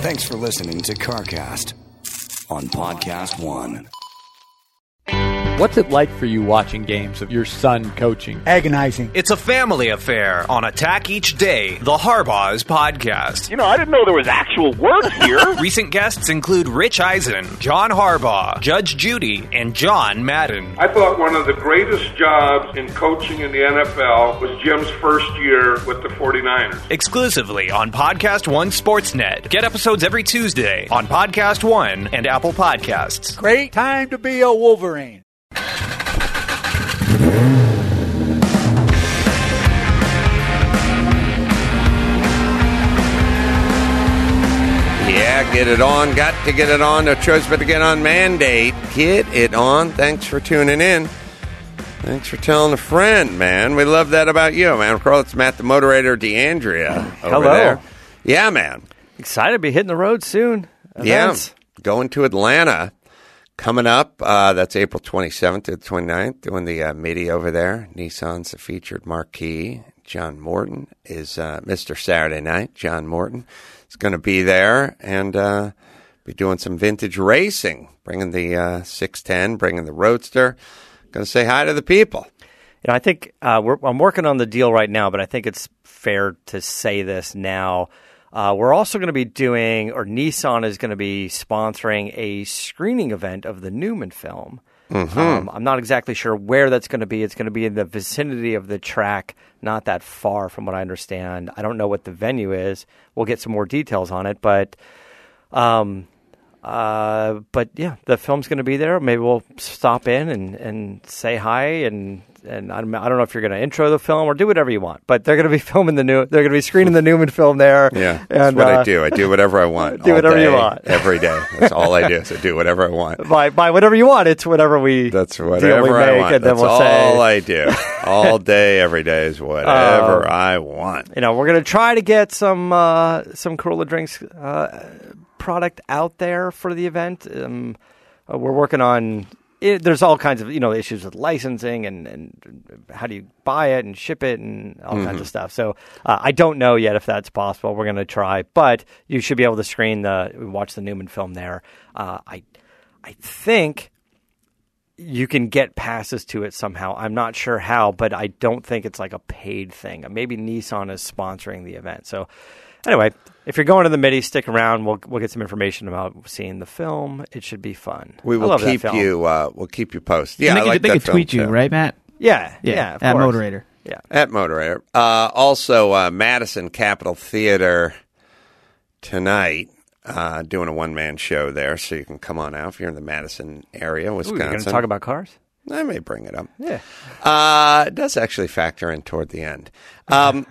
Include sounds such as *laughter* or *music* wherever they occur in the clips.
Thanks for listening to CarCast on Podcast One. What's it like for you watching games of your son coaching? Agonizing. It's a family affair on Attack Each Day, the Harbaugh's podcast. You know, I didn't know there was actual work here. *laughs* Recent guests include Rich Eisen, John Harbaugh, Judge Judy, and John Madden. I thought one of the greatest jobs in coaching in the NFL was Jim's first year with the 49ers. Exclusively on Podcast One Sportsnet. Get episodes every Tuesday on Podcast One and Apple Podcasts. Great time to be a Wolverine. Yeah, get it on. Got to get it on. No choice but to get on mandate. Get it on. Thanks for tuning in. Thanks for telling a friend, man. We love that about you, man. Of course, it's Matt the Moderator, D'Andrea over Hello. there. Yeah, man. Excited to be hitting the road soon. Events. Yeah, going to Atlanta coming up. Uh, that's April 27th to the 29th, doing the uh, media over there. Nissan's the featured marquee. John Morton is uh, Mr. Saturday Night. John Morton is going to be there and uh, be doing some vintage racing, bringing the uh, 610, bringing the Roadster. Going to say hi to the people. You know, I think uh, I'm working on the deal right now, but I think it's fair to say this now. Uh, we're also going to be doing, or Nissan is going to be sponsoring a screening event of the Newman film. Um, I'm not exactly sure where that's going to be. It's going to be in the vicinity of the track, not that far from what I understand. I don't know what the venue is. We'll get some more details on it, but um, uh, but yeah, the film's going to be there. Maybe we'll stop in and, and say hi and and I don't, I don't know if you're going to intro the film or do whatever you want, but they're going to be *laughs* filming the new. They're going to be screening the Newman film there. Yeah, that's and, what I uh, do. I do whatever I *laughs* want. do whatever you want. *laughs* every day. That's all I do. I do whatever I want. By by whatever you want, it's whatever we. That's deal we whatever I make, want. and That's we'll all say, I do. All day, every day is whatever Um, I want. you know, we're going to try to get some uh, some Carolla drinks uh, product out there for the event. Um, uh, we're working on. It, there's all kinds of you know issues with licensing and, and how do you buy it and ship it and all kinds of stuff. So uh, I don't know yet if that's possible. We're going to try, but you should be able to screen the watch the Newman film there. Uh, I I think you can get passes to it somehow. I'm not sure how, but I don't think it's like a paid thing. Maybe Nissan is sponsoring the event. So anyway, if you're going to the Mitty, stick around. We'll we'll get some information about seeing the film. It should be fun. We I will love that keep film. you. Uh, we'll keep you posted. Yeah, they I like they that can film tweet you, too. right, Matt? Yeah, Yeah, yeah, of at course. Moderator. Yeah. At Moderator. Uh, also, uh, Madison Capitol Theater tonight. Uh, doing a one man show there, so you can come on out if you're in the Madison area, Ooh, Wisconsin. you're going to talk about cars? I may bring it up. Yeah. Uh, it does actually factor in toward the end. Um,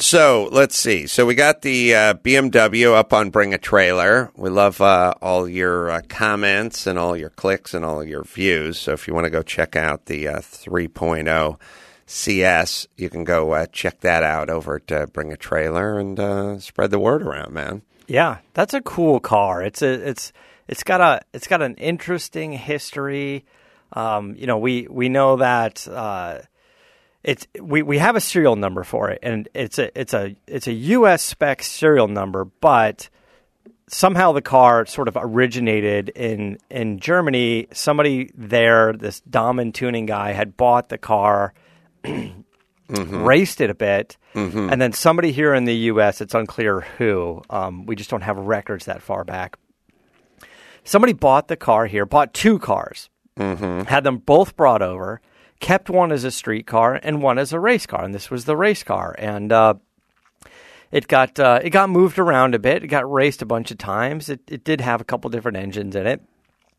so let's see. So we got the uh, BMW up on Bring a Trailer. We love uh, all your uh, comments and all your clicks and all your views. So if you want to go check out the uh, 3.0 CS, you can go uh, check that out over at uh, Bring a Trailer and uh, spread the word around, man. Yeah, that's a cool car. It's a it's it's got a it's got an interesting history. Um, you know, we we know that it's we, we have a serial number for it, and it's a it's a it's a U.S. spec serial number, but somehow the car sort of originated in in Germany. Somebody there, this Dahmen tuning guy, had bought the car. *clears throat* Mm-hmm. Raced it a bit, mm-hmm. and then somebody here in the U.S. It's unclear who. Um, we just don't have records that far back. Somebody bought the car here, bought two cars, mm-hmm. had them both brought over, kept one as a street car and one as a race car, and this was the race car. And uh, it got uh, it got moved around a bit. It got raced a bunch of times. It it did have a couple different engines in it,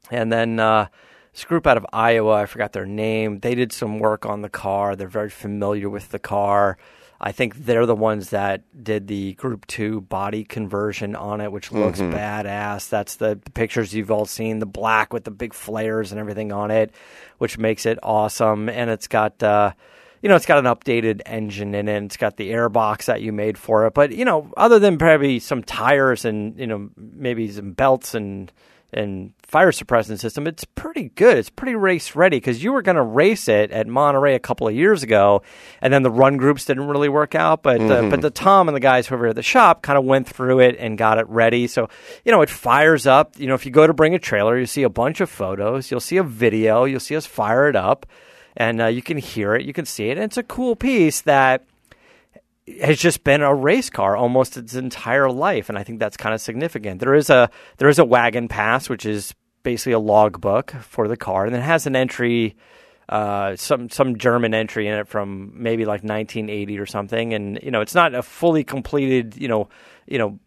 and then uh, this group out of Iowa, I forgot their name. They did some work on the car. They're very familiar with the car. I think they're the ones that did the Group 2 body conversion on it, which looks Mhm. badass. That's the pictures you've all seen, the black with the big flares and everything on it, which makes it awesome. And it's got, uh, you know, it's got an updated engine in it. It's got the airbox that you made for it. But, you know, other than probably some tires and, you know, maybe some belts and, and fire suppression system, it's pretty good. It's pretty race ready because you were going to race it at Monterey a couple of years ago, and then the run groups didn't really work out. But uh, Mhm. but the Tom and the guys who were at the shop kind of went through it and got it ready. So you know it fires up. You know if you go to bring a trailer, you see a bunch of photos, you'll see a video, you'll see us fire it up, and uh, you can hear it, you can see it. And it's a cool piece that has just been a race car almost its entire life, and I think that's kind of significant. There is a there is a wagon pass, which is basically a logbook for the car, and it has an entry, uh, some some German entry in it from maybe like 1980 or something, and you know it's not a fully completed, you know, you know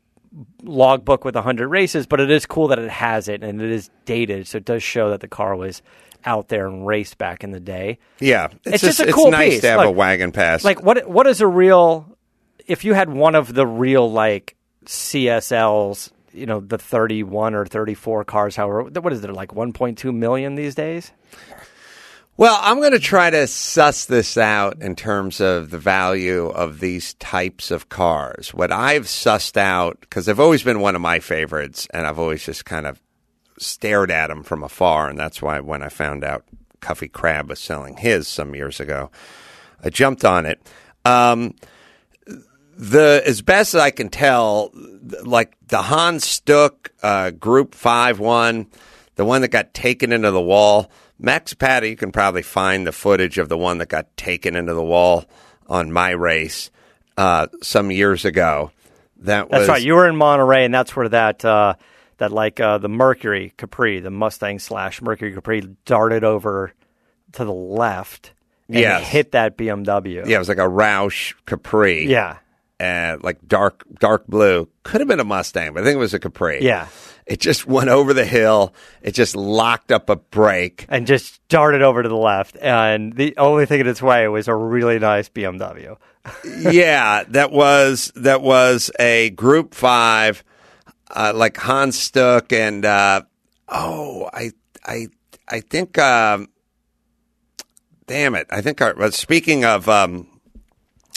logbook with 100 races, but it is cool that it has it and it is dated, so it does show that the car was out there and raced back in the day. Yeah, it's, just, just a it's cool nice piece. to have a wagon pass. Like what? What is a real? If you had one of the real like CSLs, you know, the thirty-one or thirty-four cars, however, what is there like one point two million these days? Well, I'm going to try to suss this out in terms of the value of these types of cars. What I've sussed out, because they've always been one of my favorites, and I've always just kind of stared at them from afar. And that's why when I found out Cuffy Crab was selling his some years ago, I jumped on it. Um, the as best as I can tell, like the Hans Stuck uh, Group Five one, the one that got taken into the wall. Max Patty, you can probably find the footage of the one that got taken into the wall on my race uh, some years ago. That That's was right. You were in Monterey, and that's where that uh, that like uh, the Mercury Capri, the Mustang slash Mercury Capri, darted over to the left and Yes. hit that BMW. yeah, it was like a Roush Capri. Yeah. Uh, like dark dark blue. Could have been a Mustang, but I think it was a Capri. Yeah. It just went over the hill. It just locked up a brake. and just darted over to the left. And the only thing in its way was a really nice BMW. *laughs* yeah, that was that was a Group Five, uh, like Hans Stuck and uh, oh, I I I think. Um, damn it! I think. Our, speaking of, um,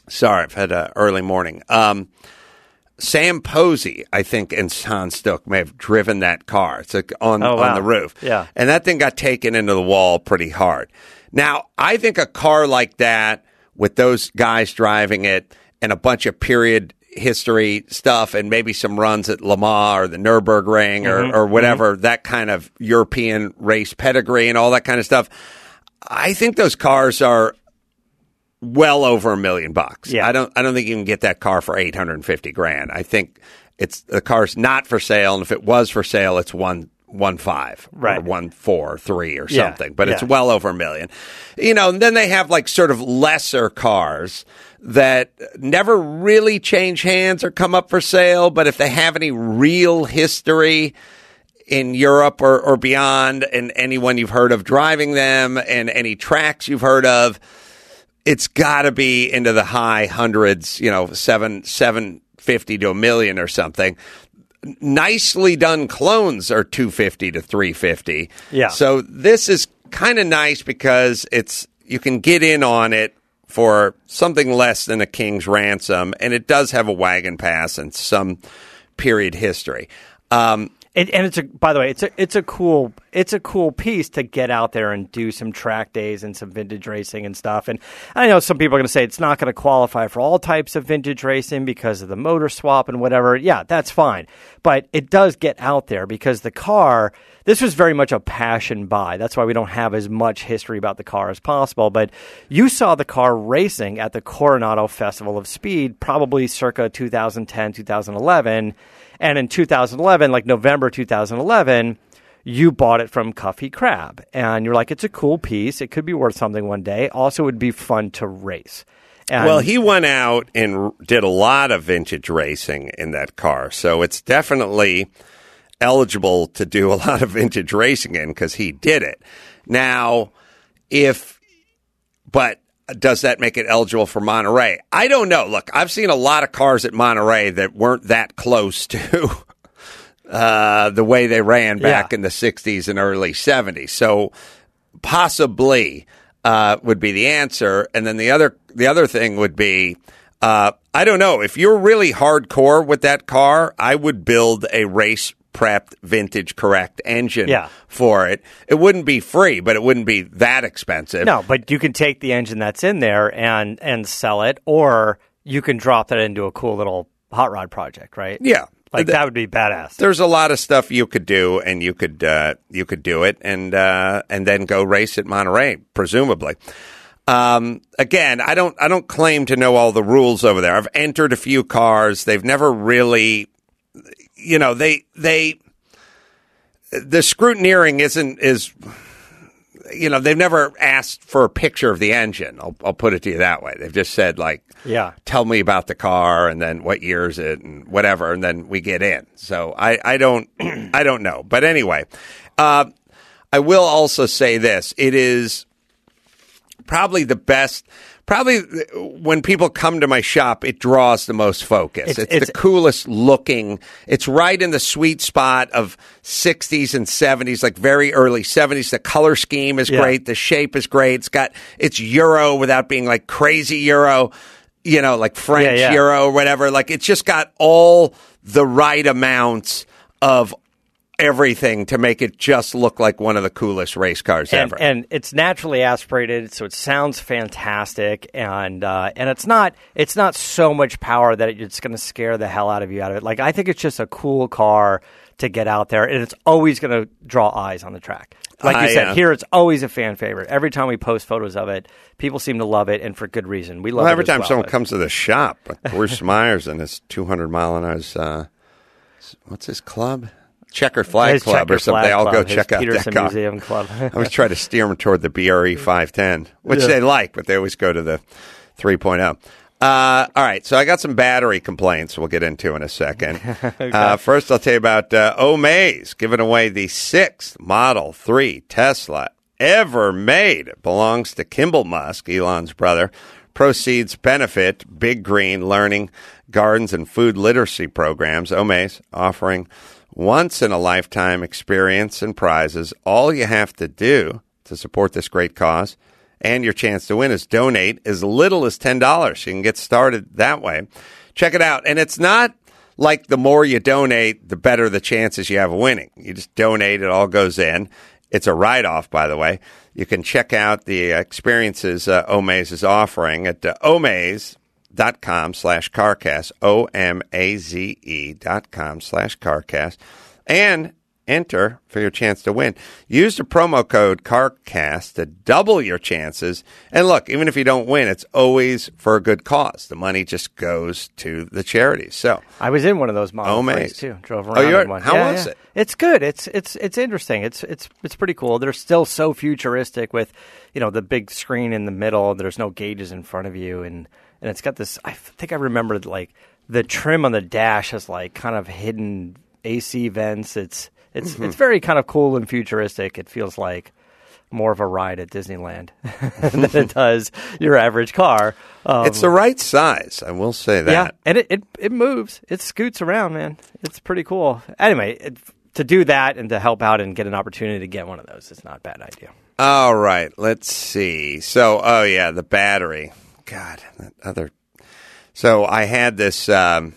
sorry, I've had an early morning. Um, Sam Posey, I think, and Hans Stuck may have driven that car. It's like on Oh, wow. on the roof. Yeah. and that thing got taken into the wall pretty hard. Now, I think a car like that with those guys driving it and a bunch of period history stuff and maybe some runs at Le Mans or the Nürburgring Mhm, or, or whatever, that kind of European race pedigree and all that kind of stuff. I think those cars are well over a million bucks. Yeah. I don't I don't think you can get that car for 850 grand. I think it's the car's not for sale and if it was for sale it's one one five Right. or one four three or Yeah, something but it's yeah. well over a million you know and then they have like sort of lesser cars that never really change hands or come up for sale but if they have any real history in Europe or, or beyond and anyone you've heard of driving them and any tracks you've heard of it's got to be into the high hundreds, you know, seven seven fifty to a million or something. Nicely done clones are two fifty to three fifty. Yeah. So this is kind of nice because it's you can get in on it for something less than a king's ransom, and it does have a wagon pass and some period history. Um, And, and it's a by the way, it's a it's a cool it's a cool piece to get out there and do some track days and some vintage racing and stuff. And I know some people are going to say it's not going to qualify for all types of vintage racing because of the motor swap and whatever. Yeah, that's fine, but it does get out there because the car. This was very much a passion buy. That's why we don't have as much history about the car as possible. But you saw the car racing at the Coronado Festival of Speed, probably circa 2010, 2011. And in 2011, like November 2011, you bought it from Cuffy Crab. And you're like, it's a cool piece. It could be worth something one day. Also, it would be fun to race. And well, he went out and did a lot of vintage racing in that car, so it's definitely eligible to do a *laughs* lot of vintage racing in because he did it. Now, if, but does that make it eligible for Monterey? I don't know. Look, I've seen a lot of cars at Monterey that weren't that close to *laughs* uh, the way they ran back Yeah. in the 60s and early 70s. So possibly uh, would be the answer. And then the other the other thing would be uh, I don't know if you're really hardcore with that car. I would build a race prepped vintage correct engine Yeah. for it. It wouldn't be free, but it wouldn't be that expensive. No, but you can take the engine that's in there and and sell it, or you can drop that into a cool little hot rod project, right? Yeah. like that would be badass. There's a lot of stuff you could do, and you could uh, you could do it, and uh, and then go race at Monterey, presumably. Um, again, I don't I don't claim to know all the rules over there. I've entered a few cars. They've never really, you know, they they the scrutineering isn't is. You know, they've never asked for a picture of the engine. I'll, I'll put it to you that way. They've just said like, Yeah. tell me about the car and then what year is it and whatever and then we get in so i, I don't *clears throat* i don't know but anyway uh, i will also say this it is probably the best probably uh, when people come to my shop it draws the most focus. It's, It's- the coolest looking. It's right in the sweet spot of 60s and 70s like very early 70s the color scheme is Yeah. great. The shape is great. It's got it's euro without being like crazy euro you know like french Yeah, yeah. euro or whatever. Like it's just got all the right amounts of everything to make it just look like one of the coolest race cars and, ever and it's naturally aspirated, so it sounds fantastic, and uh, and it's not it's not so much power that it's going to scare the hell out of you out of it. Like I think it's just a cool car to get out there, and it's always going to draw eyes on the track. Like you I, said, uh, here it's always a fan favorite. Every time we post photos of it, people seem to love it, and for good reason. We love Well, it every time well, someone but- comes to the shop, like Bruce *laughs* Myers and his 200 mile an hour's, uh, what's his club? Checker Flag Club or something. I'll go check out Petersen that. Museum Club. *laughs* I always try to steer them toward the BRE 510, which Yeah. they like, but they always go to the 3.0. Uh, all right, so I got some battery complaints we'll get into in a second. *laughs* uh, first, I'll tell you about uh, Omaze giving away the sixth Model 3 Tesla ever made. It belongs to Kimball Musk, Elon's brother. Proceeds benefit Big Green Learning, Gardens, and Food Literacy programs. Omaze offering once in a lifetime experience and prizes. All you have to do to support this great cause and your chance to win is donate as little as $10. You can get started that way. Check it out. And it's not like the more you donate, the better the chances you have of winning. You just donate, it all goes in. It's a write off, by the way. You can check out the experiences uh, Omaze is offering at uh, omaze.com slash carcast, O M A Z E dot com slash carcast, and enter for your chance to win. Use the promo code CARCAST to double your chances. And look, even if you don't win, it's always for a good cause. The money just goes to the charities. So, I was in one of those Model Omaze. 3s too. Drove Oh, around you in one. How Yeah, was yeah. it? It's good. It's it's it's interesting. It's it's it's pretty cool. They're still so futuristic with, you know, the big screen in the middle. There's no gauges in front of you, and and it's got this. I think I remember like the trim on the dash has like kind of hidden AC vents. It's it's Mm-hmm. it's very kind of cool and futuristic. It feels like more of a ride at Disneyland *laughs* than it does your average car. Um, it's the right size. I will say that. yeah, and it, it, it moves. It scoots around, man. It's pretty cool. Anyway, it, to do that and to help out and get an opportunity to get one of those, it's not a bad idea. All right, let's see. So, oh yeah, the battery. God, that other. So I had this. Um,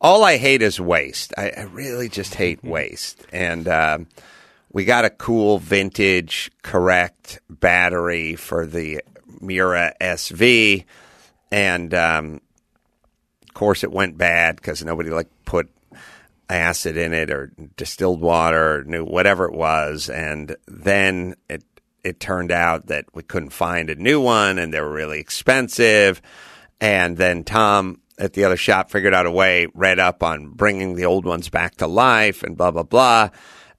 all I hate is waste. I, I really just hate waste, and um, we got a cool vintage correct battery for the Miura SV, and um, of course it went bad because nobody like put acid in it or distilled water or knew whatever it was and then it it turned out that we couldn't find a new one and they were really expensive and then Tom at the other shop figured out a way read up on bringing the old ones back to life and blah blah blah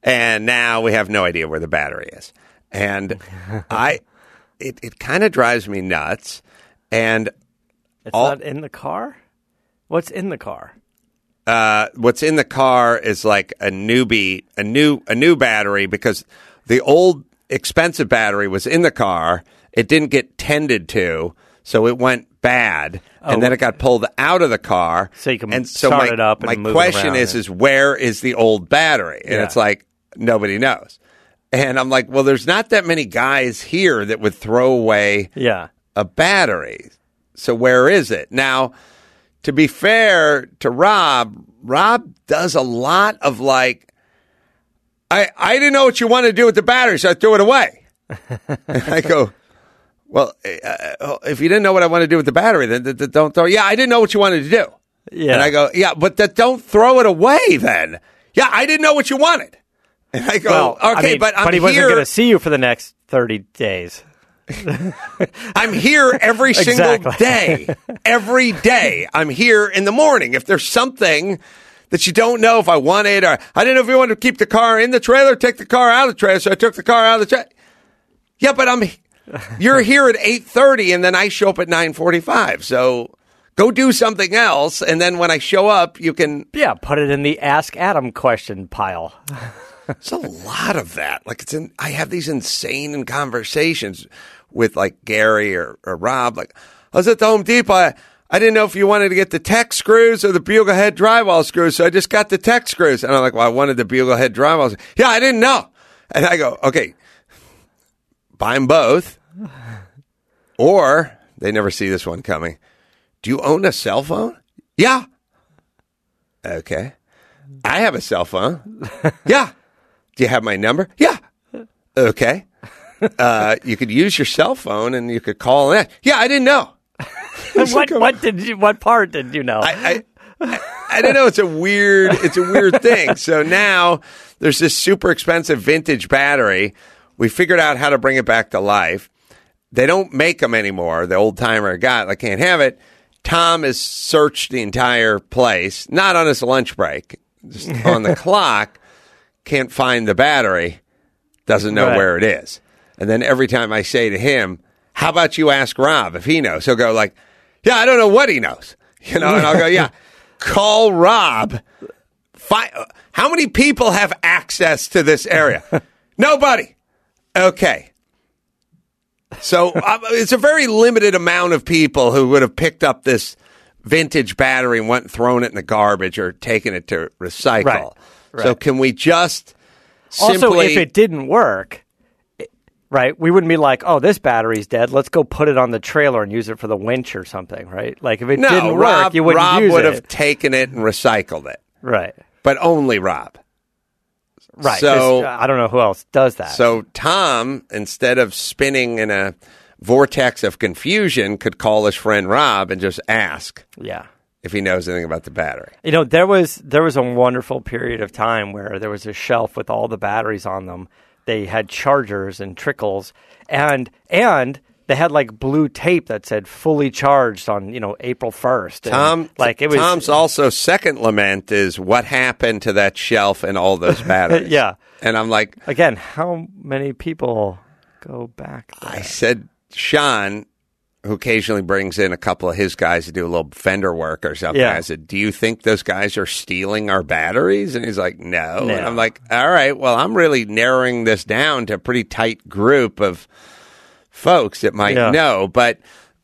and now we have no idea where the battery is and *laughs* I it it kind of drives me nuts and It's All- not in the car? What's in the car? uh, what's in the car is like a newbie, a new a new battery because the old expensive battery was in the car it didn't get tended to, so it went bad, and oh, then it got pulled out of the car. Oh. So you can and so start my, it up and my question is, and- is where is the old battery? And Yeah. it's like nobody knows. And I'm like, well, there's not that many guys here that would throw away Yeah. a battery. So where is it? Now, to be fair to Rob, Rob does a lot of like, I, I didn't know what you wanted to do with the battery, so I threw it away. *laughs* I go, well, uh, if you didn't know what I wanted to do with the battery, then, then, then don't throw. Yeah, I didn't know what you wanted to do. Yeah. And I go, yeah, but that, don't throw it away then. Yeah, I didn't know what you wanted. And I go, well, I okay, mean, but I'm but he wasn't going to see you for the next 30 days. *laughs* I'm here every single day. Every day. I'm here in the morning. If there's something that you don't know if I want it or I didn't know if you wanted to keep the car in the trailer, take the car out of the trailer, so I took the car out of the trailer. Yeah, but I'm you're *laughs* here at 8:30 and then I show up at 9:45. So go do something else and then when I show up, you can Yeah, put it in the Ask Adam question pile. *laughs* it's a lot of that. Like it's in, I have these insane conversations with like Gary or, or Rob. Like I was at the Home Depot. I, I didn't know if you wanted to get the tech screws or the bugle head drywall screws, so I just got the tech screws. And I'm like, well, I wanted the bugle head drywall. Yeah, I didn't know. And I go, okay, buy them both, or they never see this one coming. Do you own a cell phone? Yeah. Okay. I have a cell phone. *laughs* Yeah. Do you have my number? Yeah. Okay. Uh, you could use your cell phone and you could call in. Yeah, I didn't know. *laughs* what what did you what part did you know? I, I, I, don't know. It's a weird, it's a weird thing. *laughs* So now there's this super expensive vintage battery. We figured out how to bring it back to life. They don't make them anymore. The old timer got, I can't have it. Tom has searched the entire place, not on his lunch break, just on the *laughs* clock. Can't find the battery. Doesn't know Right. where it is. And then every time I say to him, "How about you ask Rob if he knows?" He'll go like, "Yeah, I don't know what he knows." You know, and I'll go, "Yeah, *laughs* call Rob." Fi- How many people have access to this area? *laughs* Nobody. Okay. So uh, it's a very limited amount of people who would have picked up this vintage battery and went and thrown it in the garbage or taken it to recycle. Right. So can we just simply also, if it didn't work, right, we wouldn't be like, "Oh, this battery's dead. Let's go put it on the trailer and use it for the winch or something." Right? Like if it no, didn't Rob, work, you wouldn't Rob use would it. have taken it and recycled it, right. but only Rob. Right. So- uh, I don't know who else does that. So Tom, instead of spinning in a vortex of confusion, could call his friend Rob and just ask yeah. if he knows anything about the battery. You know, there was there was a wonderful period of time where there was a shelf with all the batteries on them. They had chargers and trickles, and and they had like blue tape that said "fully charged" on you know April first. Tom, like it was Tom's also second lament is what happened to that shelf and all those *laughs* batteries. Yeah. and I'm like, again. How many people go back? There? I said, Sean, who occasionally brings in a couple of his guys to do a little fender work or something. Yeah. I said, Do you think those guys are stealing our batteries? And he's like, No. No. And I'm like, All right, well, I'm really narrowing this down to a pretty tight group of folks that might Yeah. know. But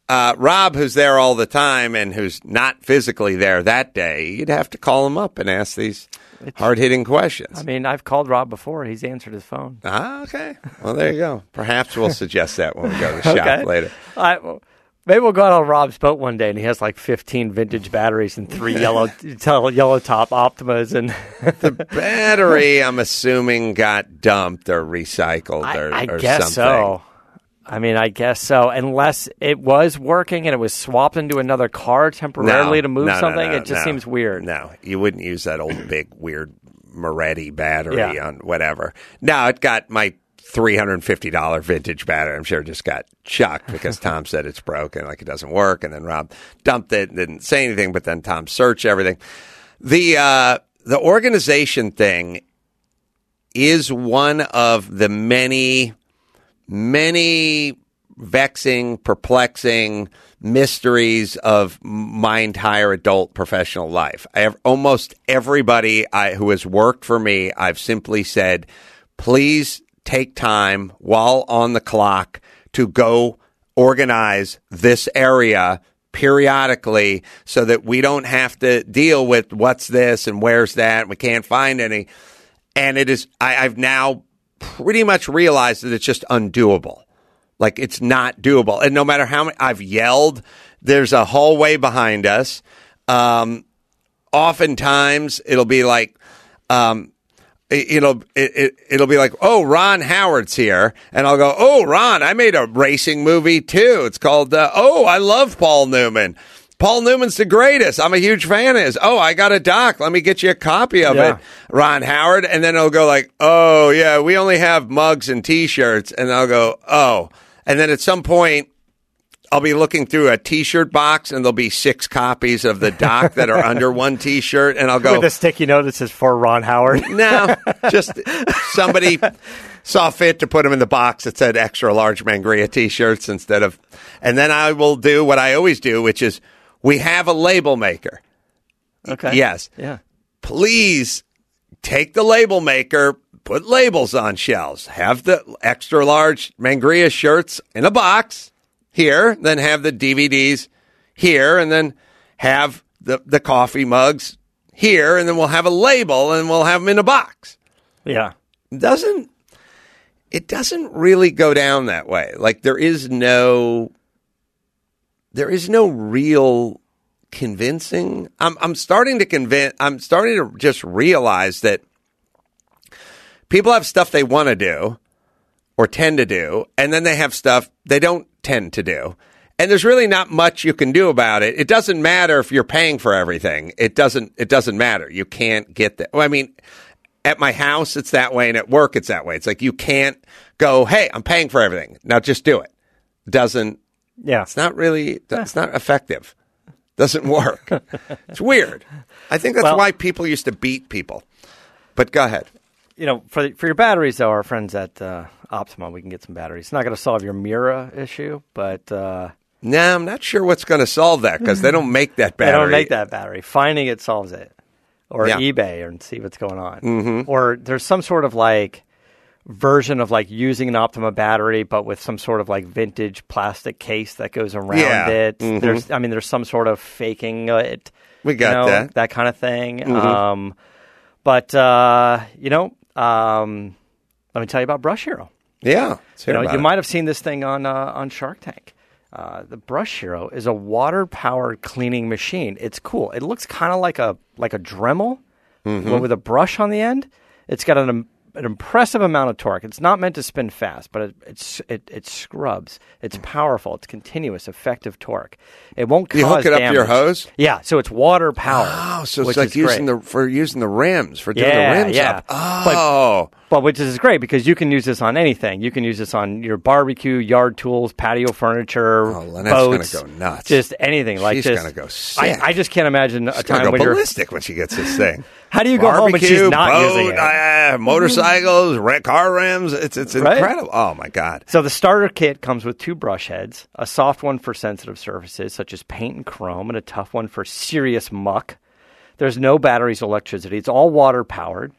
uh, Rob, who's there all the time and who's not physically there that day, you'd have to call him up and ask these hard hitting questions. I mean, I've called Rob before. He's answered his phone. Ah, okay. Well, there you go. Perhaps we'll suggest that when we go to the *laughs* shop Okay. later. I, well, maybe we'll go out on Rob's boat one day, and he has like 15 vintage batteries and three *laughs* yellow yellow top Optimas, and the *laughs* Battery, I'm assuming, got dumped or recycled I, or, I or guess something. so. I mean, I guess so. Unless it was working and it was swapped into another car temporarily No, to move no, something, no, it just seems weird. No, you wouldn't use that old big weird Moretti battery Yeah. on whatever. No, it got my $350 vintage battery. I'm sure it just got chucked because *laughs* Tom said it's broken, like it doesn't work. And then Rob dumped it, didn't say anything, but then Tom searched everything. The, uh, the organization thing is one of the many, many vexing, perplexing mysteries of my entire adult professional life. I have almost everybody I, who has worked for me, I've simply said, please take time while on the clock to go organize this area periodically so that we don't have to deal with what's this and where's that. We can't find any. And it is, I, I've now pretty much realized that it's just undoable. Like it's not doable. And no matter how many, I've yelled, there's a hallway behind us. Um, oftentimes it'll be like, um, it- it'll it, it, it'll be like, oh, Ron Howard's here, and I'll go, oh, Ron, I made a racing movie too. It's called, uh, oh, I love Paul Newman. Paul Newman's the greatest. I'm a huge fan of his. Oh, I got a doc. Let me get you a copy of Yeah. it, Ron Howard. And then it'll go like, oh yeah, we only have mugs and T-shirts, and I'll go, oh, and then at some point. I'll be looking through a T-shirt box, and there'll be six copies of the doc that are under *laughs* one T-shirt, and I'll go, With a sticky note that says for Ron Howard. no, *laughs* just somebody saw fit to put them in the box that said extra large Mangria t-shirts instead of, and then I will do what I always do, which is we have a label maker. Okay. Yes. Yeah. Please take the label maker, put labels on shelves, have the extra large Mangria shirts in a box here, then have the DVDs here, and then have the, the coffee mugs here, and then we'll have a label and we'll have them in a box Yeah. doesn't it doesn't really go down that way. Like there is no there is no real convincing. I'm I'm starting to convince I'm starting to just realize that people have stuff they want to do or tend to do, and then they have stuff they don't tend to do. And there's really not much you can do about it. It doesn't matter if you're paying for everything. It doesn't it doesn't matter. You can't get that. Well, I mean, at my house it's that way and at work it's that way. It's like you can't go, "Hey, I'm paying for everything. Now just do it." Doesn't Yeah. it's not really it's not effective. Doesn't work. *laughs* it's weird. I think that's Well- why people used to beat people. But go ahead. You know, for for your batteries, though, our friends at uh, Optima, we can get some batteries. It's not going to solve your Miura issue, but uh, No, I'm not sure what's going to solve that because they don't *laughs* make that battery. they don't make that battery. Finding it solves it, or Yeah. eBay, and see what's going on. Mm-hmm. Or there's some sort of like version of like using an Optima battery, but with some sort of like vintage plastic case that goes around Yeah. it. Mhm. There's, I mean, there's some sort of faking it. We got you know, that. Mm-hmm. that kind of thing. Um, but uh, you know, um, let me tell you about Brush Hero. Yeah. You know, you might have seen this thing on uh, on Shark Tank. Uh, the Brush Hero is a water powered cleaning machine. It's cool. It looks kind of like a like a Dremel, Mm-hmm. but with a brush on the end. It's got an an impressive amount of torque. It's not meant to spin fast, but it it's, it it scrubs. It's powerful. It's continuous, effective torque. It won't cause You hook it up to your hose? Yeah, so it's water power. Oh, so it's like using great. the for using the rims for doing Yeah, the rims yeah. up. Oh, But which is great because you can use this on anything. You can use this on your barbecue, yard tools, patio furniture, Oh, Lynette's gonna boats, go nuts. Just anything like She's just, gonna go I, sick. I just can't imagine a she's time go when you're. ballistic when she gets this thing. *laughs* How do you go home and she's Barbecue, not boat, using it? uh, motorcycles, car rims. It's it's Right? incredible. Oh my god. So the starter kit comes with two brush heads, a soft one for sensitive surfaces such as paint and chrome, and a tough one for serious muck. There's no batteries or electricity. It's all water powered.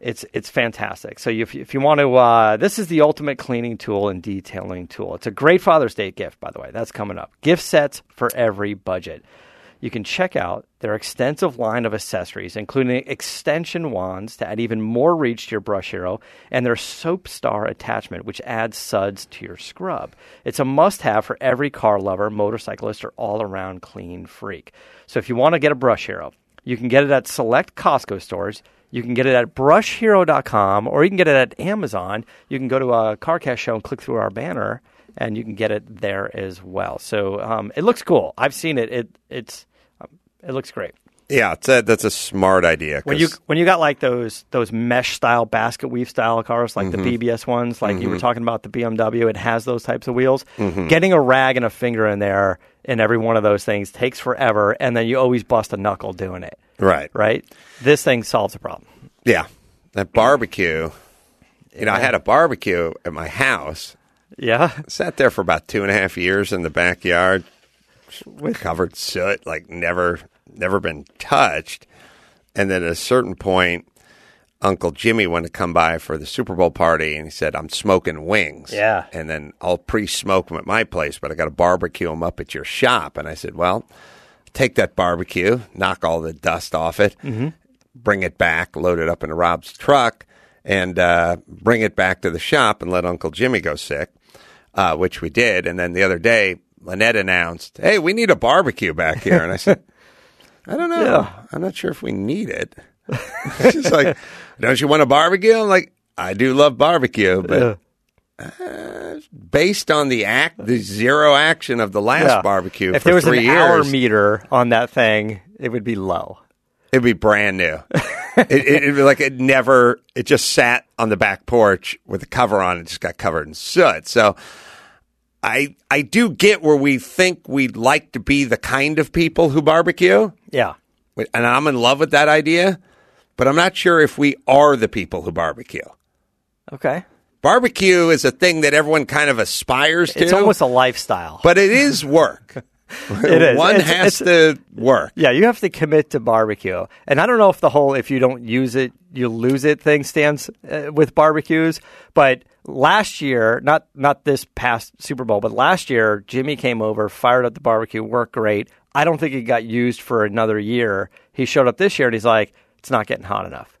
It's it's fantastic. So if if you want to, uh, this is the ultimate cleaning tool and detailing tool. It's a great Father's Day gift, by the way. That's coming up. Gift sets for every budget. You can check out their extensive line of accessories, including extension wands to add even more reach to your brush hero, and their Soap Star attachment, which adds suds to your scrub. It's a must have for every car lover, motorcyclist, or all around clean freak. So if you want to get a brush hero, you can get it at select Costco stores. You can get it at brushhero.com or you can get it at Amazon. You can go to a CarCast show and click through our banner and you can get it there as well. So um, it looks cool. I've seen it. It it's um, it looks great. Yeah, it's a, that's a smart idea. When you when you got like those those mesh style basket weave style cars like the BBS ones, like you were talking about the BMW, it has those types of wheels. Getting a rag and a finger in there in every one of those things takes forever, and then you always bust a knuckle doing it. right, Right? This thing solves the problem. yeah, that barbecue. You know, I had a barbecue at my house. Yeah. Sat there for about two and a half years in the backyard, with covered soot, like never, never been touched. And then at a certain point, Uncle Jimmy wanted to come by for the Super Bowl party, and he said, "I'm smoking wings." Yeah. and then I'll pre-smoke them at my place, but I got to barbecue them up at your shop. And I said, "Well, take that barbecue, knock all the dust off it, bring it back, load it up in Rob's truck, and uh, bring it back to the shop and let Uncle Jimmy go sick." Uh, which we did, and then the other day, Lynette announced, "Hey, we need a barbecue back here," and I said. *laughs* I don't know. Yeah. I'm not sure if we need it. *laughs* She's like, don't you want a barbecue? I'm like, I do love barbecue, but uh, based on the act, the zero action of the last Yeah. barbecue If for there was three an hour years, meter on that thing, it would be low. it'd be brand new. *laughs* it, it, it'd be like it never. It just sat on the back porch with a cover on. It just got covered in soot. So. I I do get where we think we'd like to be the kind of people who barbecue. Yeah. and I'm in love with that idea, but I'm not sure if we are the people who barbecue. Okay. Barbecue is a thing that everyone kind of aspires to, It's almost a lifestyle. but it is work. *laughs* It is. One It's- has it's- to work. Yeah, you have to commit to barbecue. And I don't know if the whole if you don't use it, you lose it thing stands uh, with barbecues, but last year, not not this past Super Bowl, but last year Jimmy came over, fired up the barbecue, worked great. I don't think it got used for another year. He showed up this year and he's like, it's not getting hot enough.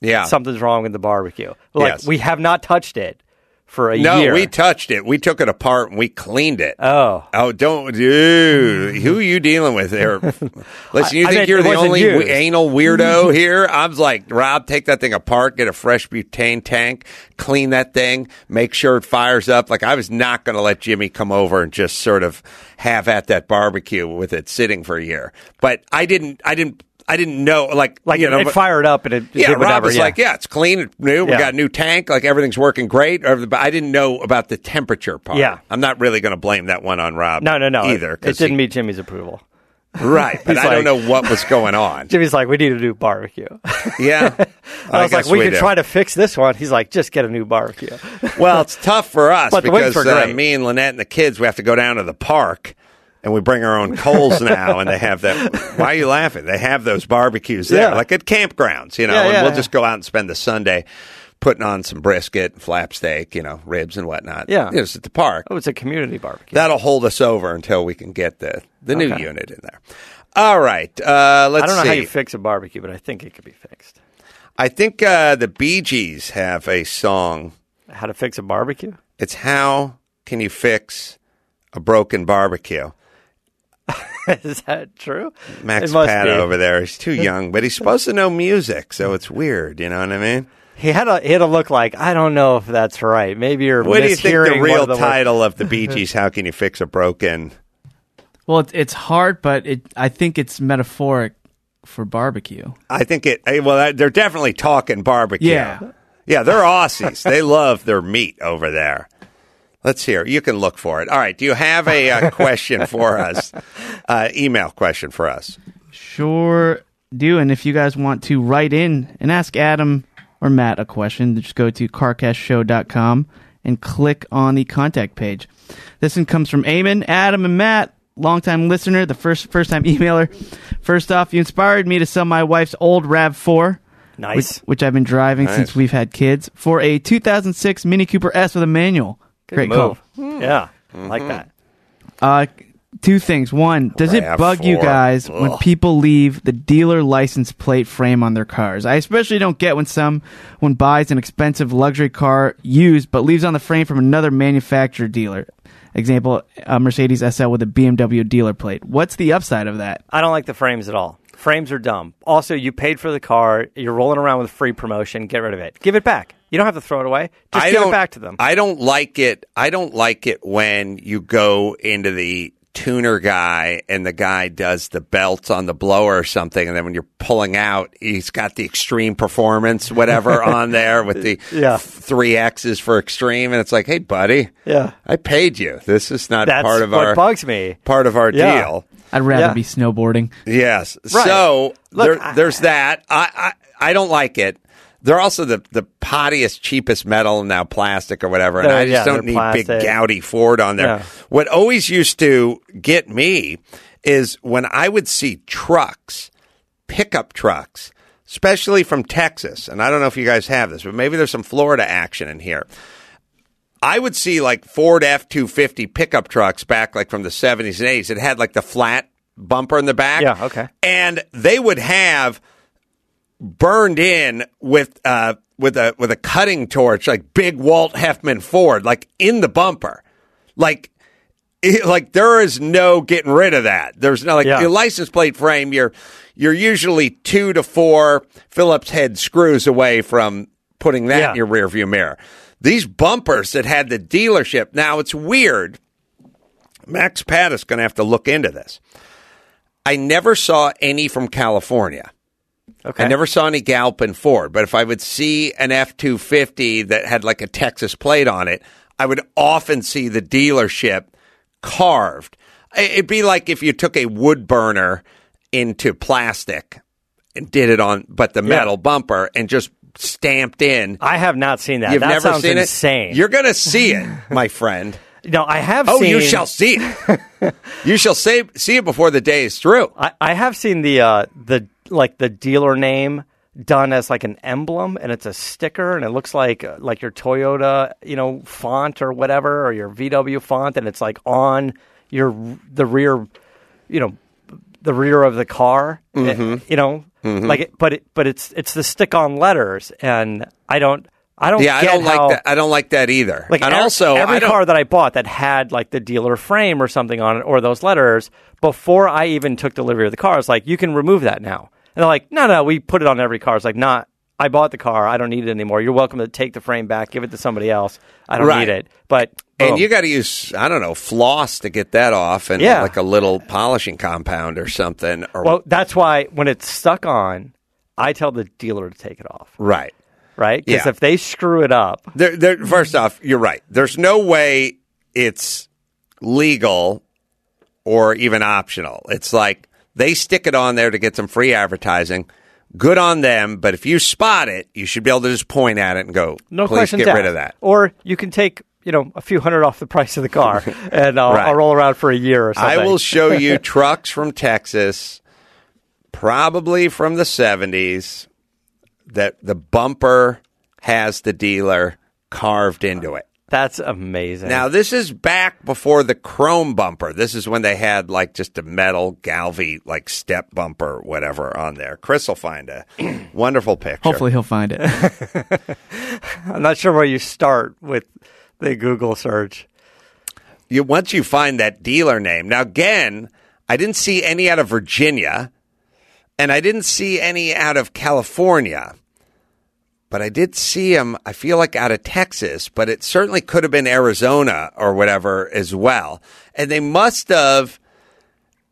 Yeah. Something's wrong with the barbecue. Like Yes. we have not touched it for a no, year. No, we touched it. We took it apart and we cleaned it. Oh. Oh, don't, dude. Who are you dealing with there? *laughs* Listen, you I think meant you're the only used. anal weirdo *laughs* here? I was like, Rob, take that thing apart, get a fresh butane tank, clean that thing, make sure it fires up. Like, I was not going to let Jimmy come over and just sort of have at that barbecue with it sitting for a year. But I didn't, I didn't, I didn't know, like, like you know, it fired up and it yeah, did Rob was yeah. like, yeah, it's clean, it's new. We Yeah. got a new tank, like everything's working great. But I didn't know about the temperature part. Yeah. I'm not really going to blame that one on Rob. no, no, no. either. It, it didn't he- meet Jimmy's approval. right, but I don't know what was going on. *laughs* Jimmy's like, we need a new barbecue. yeah, *laughs* I was like, guess we, can do. try to fix this one. He's like, just get a new barbecue. Well, it's tough for us *laughs* But the because were uh, me and Lynette and the kids we have to go down to the park. And we bring our own coals now, and they have that. Why are you laughing? They have those barbecues there, Yeah. like at campgrounds, you know. Yeah, and yeah, we'll just go out and spend the Sunday putting on some brisket, and flap steak, you know, ribs and whatnot. Yeah. you know, it's at the park. Oh, it's a community barbecue. That'll hold us over until we can get the the new unit in there. All right, uh, let's I don't know see. how you fix a barbecue, but I think it could be fixed. I think uh, the Bee Gees have a song. How to fix a barbecue? It's how can you fix a broken barbecue? *laughs* Is that true? Max Pat be. over there. He's too young, but he's supposed to know music, so it's *laughs* weird. You know what I mean? He had a he had a look like I don't know if that's right. Maybe you're What do you think the real of the words. title of the Bee *laughs* Gees? How can you fix a broken? Well, it's, it's hard, but it I think it's metaphoric for barbecue. I think it. eh, Well, they're definitely talking barbecue. Yeah. yeah, they're Aussies. they love their meat over there. Let's hear. You can look for it. All right. Do you have a uh, question for us? *laughs* Uh, email question for us. Sure do. And if you guys want to write in and ask Adam or Matt a question, just go to carcastshow.com and click on the contact page. This one comes from Eamon, Adam, and Matt, longtime listener, the first first time emailer. First off, you inspired me to sell my wife's old RAV4. Nice. Which, which I've been driving Nice. since we've had kids for a 2006 Mini Cooper S with a manual. Good Great move. call. Yeah, Mm-hmm. like that. Uh, two things. One, does it bug you RAV4. guys when people leave the dealer license plate frame on their cars? I especially don't get when someone buys an expensive luxury car used but leaves on the frame from another manufacturer dealer. Example, a Mercedes SL with a BMW dealer plate. What's the upside of that? I don't like the frames at all. Frames are dumb. Also, you paid for the car. You're rolling around with free promotion. Get rid of it. Give it back. You don't have to throw it away. Just I give it back to them. I don't like it. I don't like it when you go into the tuner guy and the guy does the belt on the blower or something, and then when you're pulling out, he's got the extreme performance, whatever, *laughs* on there with the Yeah. three X's for extreme, and it's like, hey, buddy, Yeah. I paid you. This is not That's part of what our bugs me. part of our Yeah. deal. I'd rather Yeah. be snowboarding. Yes. Right. So Look, there, I- there's that. I, I I don't like it. They're also the the pottiest, cheapest metal now plastic or whatever, and They're- I just yeah, don't need big plastic. gouty Ford on there. Yeah. What always used to get me is when I would see trucks, pickup trucks especially from Texas, and I don't know if you guys have this, but maybe there's some Florida action in here. I would see like Ford F two fifty pickup trucks back like from the seventies and eighties. It had like the flat bumper in the back. Yeah, okay. And they would have burned in with uh with a with a cutting torch, like big Walt Heffman Ford, like in the bumper. Like it- *laughs* like there is no getting rid of that. There's no like Yeah. your license plate frame, you're you're usually two to four Phillips head screws away from putting that Yeah. in your rear view mirror. These bumpers that had the dealership. Now it's weird. Max Pat is going to have to look into this. I never saw any from California. Okay. I never saw any Galpin Ford, but if I would see an F two fifty that had like a Texas plate on it, I would often see the dealership carved. It'd be like if you took a wood burner into plastic and did it on, but the metal bumper and just stamped in. I have not seen that. You've that never seen insane. it. You're going to see it, my friend. *laughs* no, I have Oh, seen. you shall see it. *laughs* you shall say, see it before the day is through. I, I have seen the uh, the like the dealer name done as like an emblem, and it's a sticker, and it looks like uh, like your Toyota, you know, font or whatever, or your VW font, and it's like on your the rear, you know, the rear of the car, Mm-hmm. eh, you know, like it, but it, but it's it's the stick on letters, and I don't. I don't Yeah, I don't how, like that. I don't like that either. Like and ev- also, every car that I bought that had like the dealer frame or something on it or those letters before I even took delivery of the car, I was like, you can remove that now. And they're like, no, no, we put it on every car. It's like, not. I bought the car. I don't need it anymore. You're welcome to take the frame back, give it to somebody else. I don't Right. need it. But and you got to use I don't know floss to get that off, and Yeah. like a little polishing compound or something. Or well, that's why when it's stuck on, I tell the dealer to take it off. right. Right? Because Yeah. if they screw it up, There, there, first off, you're right. There's no way it's legal or even optional. It's like they stick it on there to get some free advertising. Good on them, but if you spot it, you should be able to just point at it and go, no "Please questions get rid of that." Or you can take you know a few hundred off the price of the car, *laughs* and uh, I'll, Right. I'll roll around for a year or something. I will show you *laughs* trucks from Texas, probably from the 70s, that the bumper has the dealer carved into it. That's amazing. Now, this is back before the chrome bumper. This is when they had like just a metal Galvy, like step bumper, whatever, on there. Chris will find a *clears throat* wonderful picture. Hopefully, he'll find it. *laughs* I'm not sure where you start with the Google search. you once you find that dealer name. Now again, I didn't see any out of Virginia, and I didn't see any out of California. But I did see them, I feel like out of Texas, but it certainly could have been Arizona or whatever as well. And they must have,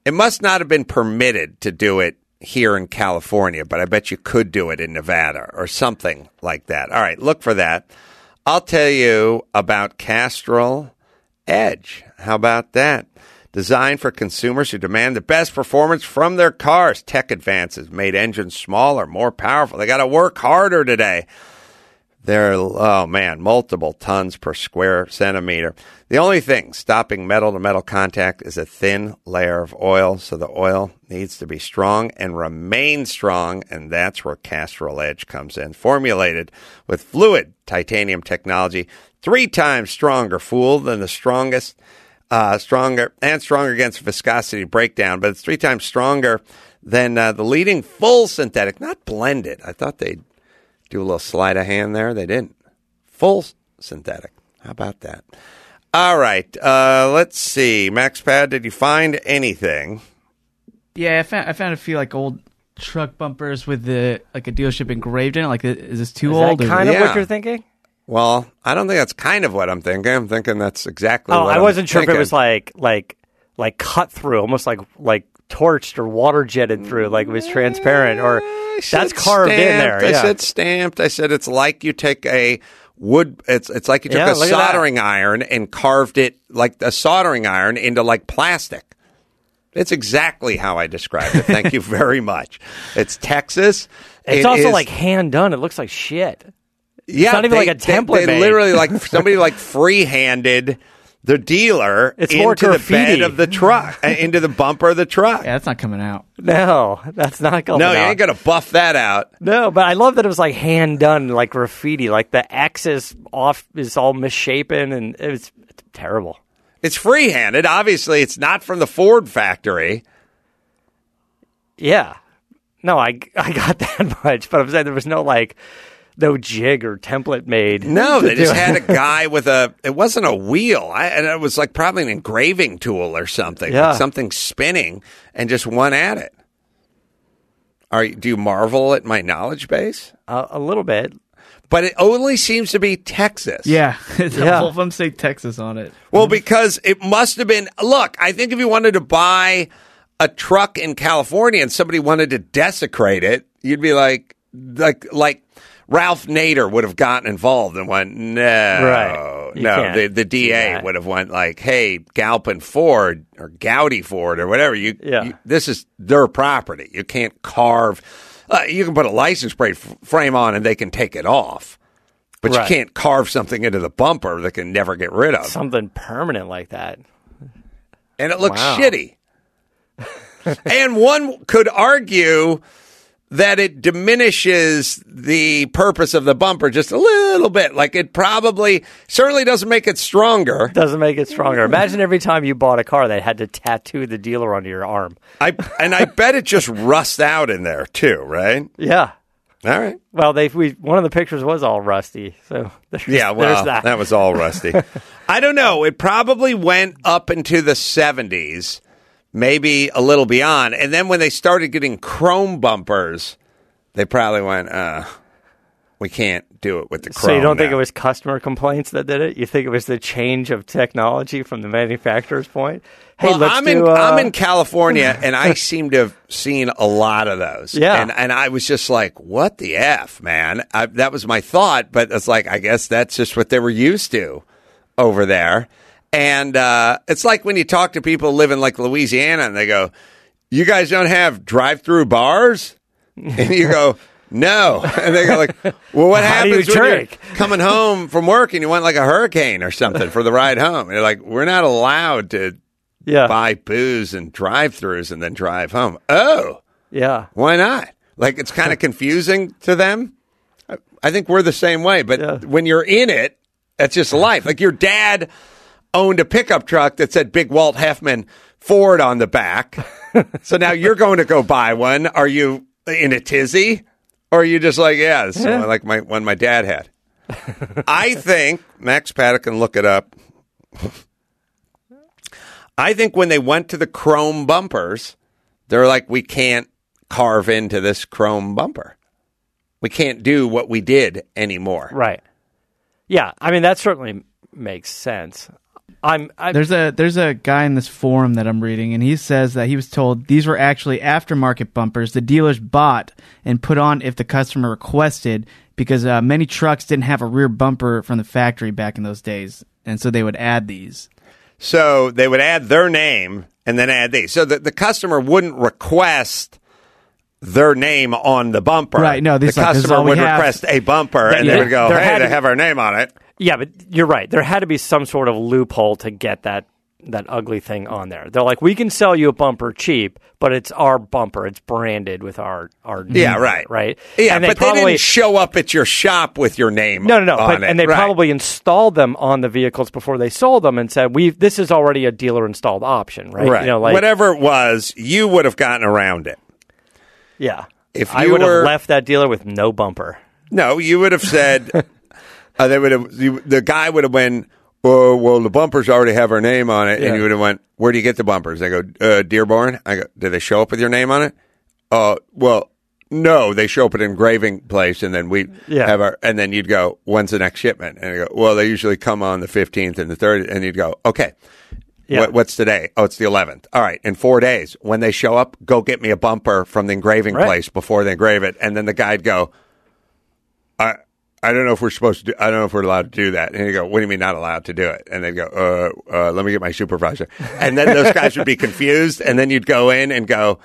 it must not have been permitted to do it here in California, but I bet you could do it in Nevada or something like that. All right, look for that. I'll tell you about Castrol Edge. How about that? Designed for consumers who demand the best performance from their cars. Tech advances made engines smaller, more powerful. They got to work harder today. They're, oh man, multiple tons per square centimeter. The only thing stopping metal to metal contact is a thin layer of oil. So the oil needs to be strong and remain strong. And that's where Castrol Edge comes in. Formulated with fluid titanium technology, three times stronger fool than the strongest, uh, stronger and stronger against viscosity breakdown, but it's three times stronger than uh, the leading full synthetic, not blended. I thought they'd do a little sleight of hand there. They didn't. Full synthetic. How about that? All right. Uh, let's see. Max Pad, did you find anything? yeah, I found I found a few like old truck bumpers with the like a dealership engraved in it. Like, is this too Is old? that or- kind of Yeah. what you're thinking? Well, I don't think that's kind of what I'm thinking. I'm thinking that's exactly Oh, what I I'm wasn't sure if it was like like like cut through, almost like like torched or water jetted through, like it was transparent, or mm, that's carved in stamped. there. I yeah. said stamped. I said it's like you take a wood. It's it's like you took Yeah, a look at that. soldering iron and carved it like a soldering iron into like plastic. It's exactly how I described it. Thank you *laughs* very much. It's Texas. it's It also is- like hand done. It looks like shit. Yeah, it's not even they- like a they- template They, made. literally like *laughs* somebody like free handed the dealer It's into the bed of the truck, uh, into the bumper of the truck. Yeah, that's not coming out. No, that's not going out. no, you ain't gonna buff that out. No, but I love that it was like hand done, like graffiti. Like the X is off, is all misshapen, and it was it's terrible. It's free-handed. Obviously, it's not from the Ford factory. Yeah, no, I I got *laughs* that much, but I'm saying there was no like no jig or template made. No, they just had a *laughs* guy with a. It wasn't a wheel. I, and it was like probably an engraving tool or something. Yeah. like something spinning and just one at it. Are you- do you marvel at my knowledge base? a, a little bit. But it only seems to be Texas. Yeah, *laughs* Yeah. all of them say Texas on it. Well, because it must have been. Look, I think if you wanted to buy a truck in California and somebody wanted to desecrate it, you'd be like, like, like Ralph Nader would have gotten involved and went, no, Right. You no. The, the DA would have went like, hey, Galpin Ford or Gowdy Ford or whatever. You, Yeah. you- this is their property. You can't carve. Uh, you can put a license plate f- frame on and they can take it off. But Right. you can't carve something into the bumper that can never get rid of Something permanent like that. and it looks Wow. shitty. *laughs* and one could argue that it diminishes the purpose of the bumper just a little bit. Like it probably certainly doesn't make it stronger. Doesn't make it stronger. Imagine every time you bought a car that had to tattoo the dealer onto your arm. I and I *laughs* bet it just rusts out in there too, right? Yeah. All right. Well, they we one of the pictures was all rusty, so there's, Yeah, well, there's that. that was all rusty. *laughs* I don't know. It probably went up into the 70s, maybe a little beyond. And then when they started getting chrome bumpers, they probably went, uh, we can't do it with the chrome. so you don't think it was customer complaints that did it? You think it was the change of technology from the manufacturer's point? Hey, well, let's I'm do. in uh, I'm in California, *laughs* and I seem to have seen a lot of those. Yeah. and and I was just like, "What the f, man?" I, that was my thought, but it's like I guess that's just what they were used to over there. And uh, it's like when you talk to people living like Louisiana, and they go, "You guys don't have drive-through bars," and you go. *laughs* No, and they go like, "Well, what How do you happens when you're coming home from work and you want like a hurricane or something for the ride home?" And you're like, "We're not allowed to yeah, buy booze and drive-throughs and then drive home. Oh, yeah. why not? Like it's kind of confusing to them. I- I think we're the same way, but Yeah. when you're in it, that's just life. Like your dad owned a pickup truck that said Big Walt Heffman Ford on the back. *laughs* so now you're going to go buy one. Are you in a tizzy? Or are you just like, yeah, this is like my one my dad had? I think Max Paddock can look it up. I think when they went to the chrome bumpers, they're like, we can't carve into this chrome bumper. We can't do what we did anymore. Right. Yeah, I mean that certainly makes sense. I'm. I, There's a there's a guy in this forum that I'm reading, and he says that he was told these were actually aftermarket bumpers the dealers bought and put on if the customer requested, because uh, many trucks didn't have a rear bumper from the factory back in those days, and so they would add these. So they would add their name and then add these. So that the customer wouldn't request their name on the bumper. Right, no, the this is like, this is customer all we would have. request a bumper and Yeah, they would go, hey, had they to- have our name on it. Yeah, but you're right. There had to be some sort of loophole to get that that ugly thing on there. They're like, we can sell you a bumper cheap, but it's our bumper. It's branded with our our name Yeah, right. right. Yeah, and they but probably they didn't show up at your shop with your name no, no, no. But, it. and they Right. probably installed them on the vehicles before they sold them and said, "We this is already a dealer installed option, right? Right. You know, like Whatever it was, you would have gotten around it. yeah. If I would were- have left that dealer with no bumper. No, you would have said *laughs* uh, they would have. You, the guy would have went. Oh well, the bumpers already have our name on it, Yeah. and you would have went. Where do you get the bumpers? They go, uh, Dearborn. I go, do they show up with your name on it? Uh, well, no, they show up at an engraving place, and then we Yeah. have our. And then you'd go, when's the next shipment? And I go, well, they usually come on the fifteenth and the third, and you'd go, okay. Yeah. What, what's today? Oh, it's the 11th. All right. In four days, when they show up, go get me a bumper from the engraving Right. place before they engrave it. And then the guy'd go, I I don't know if we're supposed to do, I don't know if we're allowed to do that. And you go, what do you mean not allowed to do it? And they'd go, uh, uh, let me get my supervisor. And then those guys would be confused. And then you'd go in and go,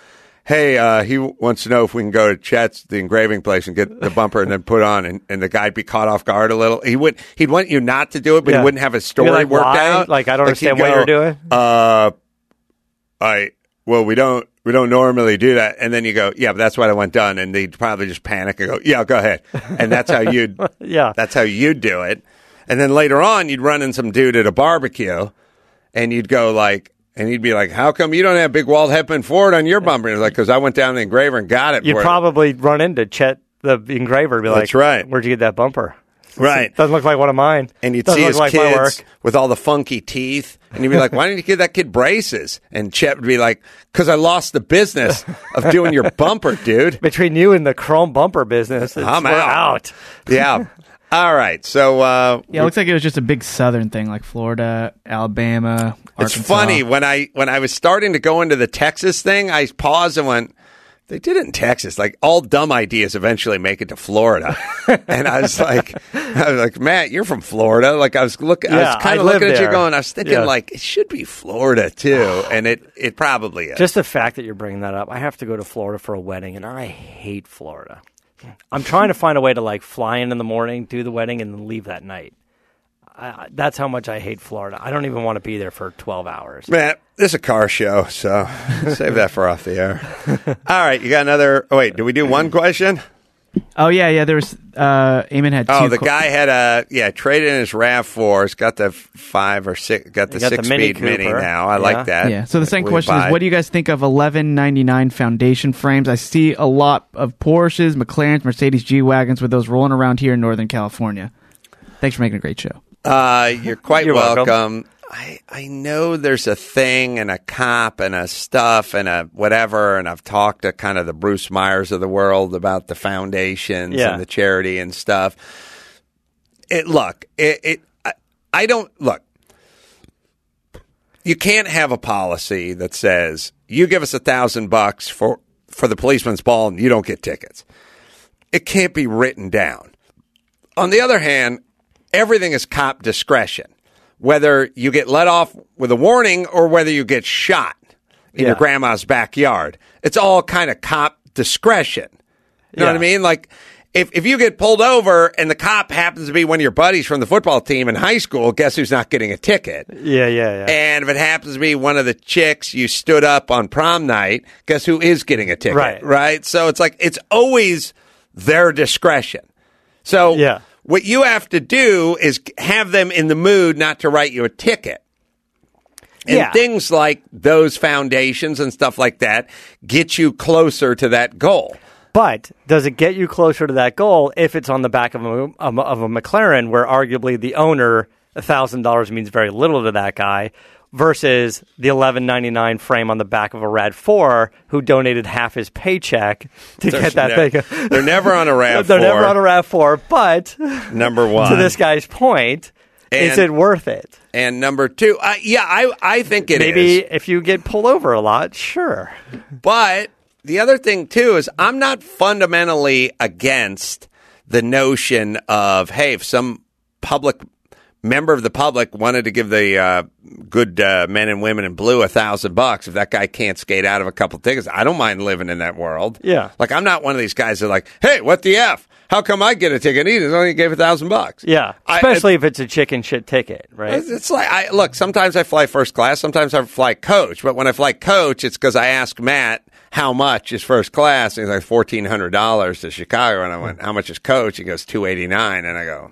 hey, uh, he wants to know if we can go to Chet's, the engraving place, and get the bumper and then put on, and, and the guy'd be caught off guard a little. He would he'd want you not to do it, but Yeah. he wouldn't have a story like, worked why? out. Like, I don't he'd understand what you're doing. Uh, I well, we don't we don't normally do that, and then you go, yeah, but that's what I want done, and they'd probably just panic and go, yeah, go ahead, and that's how you'd *laughs* Yeah. that's how you'd do it, and then later on, you'd run in some dude at a barbecue, and you'd go like. And he'd be like, "How come you don't have big Walt Hepburn Ford on your bumper?" And like, "Because I went down the engraver and got it." You'd for it." probably run into Chet, the engraver, be like, That's right. Where'd you get that bumper? Right. Doesn't look like one of mine. and you'd Doesn't see his like my work. kids with all the funky teeth, and you'd be like, "Why didn't you give that kid braces?" And Chet would be like, "Because I lost the business of doing your bumper, dude." *laughs* Between you and the chrome bumper business, it's, I'm out. out. *laughs* Yeah. All right. So uh, Yeah, it looks like it was just a big southern thing, like Florida, Alabama. it's funny when I when I was starting to go into the Texas thing, I paused and went. They did it in Texas. Like all dumb ideas eventually make it to Florida, *laughs* and I was like, I was like, Matt, you're from Florida. Like I was looking, I was kind of looking at you, going, I was thinking Yeah. like it should be Florida too, *sighs* and it it probably is. Just the fact that you're bringing that up, I have to go to Florida for a wedding, and I hate Florida. I'm trying to find a way to like fly in in the morning, do the wedding, and then leave that night. I, I- that's how much I hate Florida. I don't even want to be there for 12 hours. Matt, this is a car show, so *laughs* save that for off the air. *laughs* All right, you got another. Oh, wait, did we do one question? Oh yeah, yeah. There was uh, Eamon had two. Oh, the que- guy had a yeah traded in his Rav Four. He's got the five or six. Got the He got the six Mini speed Mini Cooper. now. I Yeah. like that. Yeah. So the second We question buy. is, what do you guys think of eleven ninety nine foundation frames? I see a lot of Porsches, McLarens, Mercedes G wagons with those rolling around here in Northern California. Thanks for making a great show. Uh, you're *laughs* quite You're welcome. welcome. I I know there's a thing and a cop and a stuff and a whatever, and I've talked to kind of the Bruce Myers of the world about the foundations Yeah. and the charity and stuff. It look it, it I, I don't look. You can't have a policy that says you give us a thousand bucks for for the policeman's ball and you don't get tickets. It can't be written down. On the other hand, everything is cop discretion. Whether you get let off with a warning or whether you get shot in your grandma's backyard, it's all kind of cop discretion. You know what I mean? Like if if you get pulled over and the cop happens to be one of your buddies from the football team in high school, guess who's not getting a ticket? Yeah, yeah, yeah. And if it happens to be one of the chicks you stood up on prom night, guess who is getting a ticket? Right. Right? So it's like it's always their discretion. So Yeah. What you have to do is have them in the mood not to write you a ticket. And Yeah. things like those foundations and stuff like that get you closer to that goal. But does it get you closer to that goal if it's on the back of a, of a- McLaren, where arguably the owner thousand dollars means very little to that guy, versus the eleven ninety nine frame on the back of a Rav Four, who donated half his paycheck to get that ne- thing? they're never on a Rav *laughs* They're never on a Rav Four, but Number one. *laughs* to this guy's point, is it worth it? and number two, uh, yeah, I I think it is. Maybe if you get pulled over a lot, sure. But the other thing too is I'm not fundamentally against the notion of hey, if some public member of the public wanted to give the uh, good uh, men and women in blue a thousand bucks, if that guy can't skate out of a couple tickets, I don't mind living in that world. Yeah. like I'm not one of these guys that are like, hey, what the f? How come I get a ticket? He only gave a thousand bucks. Yeah, I- especially if it's a chicken shit ticket, right? It's- It's like I look. Sometimes I fly first class. Sometimes I fly coach. But when I fly coach, it's because I asked Matt how much is first class, and he's like fourteen hundred dollars to Chicago, and I went, "How much is coach?" He goes two eighty nine, and I go,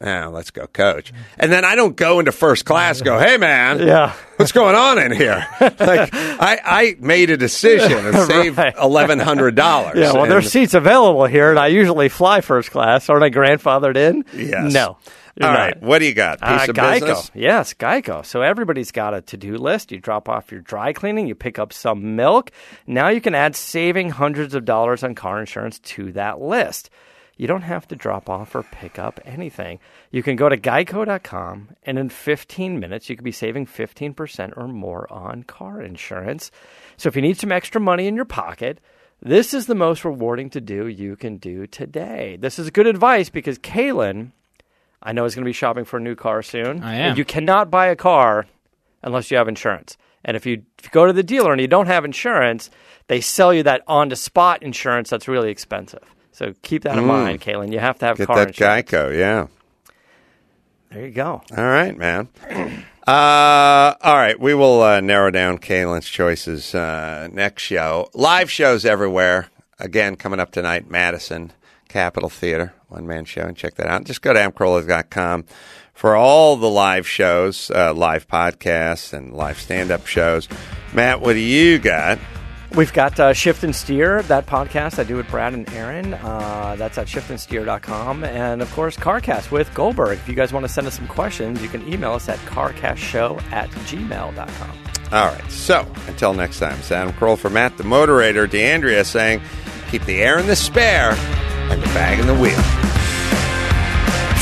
"Oh, let's go coach." And then I don't go into first class. Go, hey man, Yeah. what's going on in here? *laughs* like I, I made a decision and *laughs* saved eleven hundred dollars. *laughs* Yeah, well, there's seats available here, and I usually fly first class. Aren't I grandfathered in? Yes. No. All not. right, what do you got? Piece Uh, of Geico. business. Yes, Geico. So everybody's got a to do list. You drop off your dry cleaning, you pick up some milk. Now you can add saving hundreds of dollars on car insurance to that list. You don't have to drop off or pick up anything. You can go to geico.com, and in 15 minutes, you could be saving 15% or more on car insurance. So if you need some extra money in your pocket, this is the most rewarding to do you can do today. This is good advice because Kaylin, I know, is going to be shopping for a new car soon. I am. You cannot buy a car unless you have insurance. And if you, if you go to the dealer and you don't have insurance, they sell you that on the spot insurance that's really expensive. So keep that in Mm. mind, Kaylin. You have to have Get car that insurance. Geico, yeah. There you go. All right, man. *clears throat* Uh, all right, we will uh, narrow down Kaylin's choices uh, next show. Live shows everywhere. Again, coming up tonight, Madison Capitol Theater, one man show, and check that out. Just go to adamcarolla.com for all the live shows, uh, live podcasts, and live stand up shows. Matt, what do you got? We've got uh, Shift and Steer, that podcast I do with Brad and Aaron. Uh, that's at shiftandsteer.com. And of course, CarCast with Goldberg. If you guys want to send us some questions, you can email us at carcastshow at gmail.com. All right. So until next time, Adam Carolla for Matt, the moderator, D'Andrea saying, keep the air in the spare and the bag in the wheel.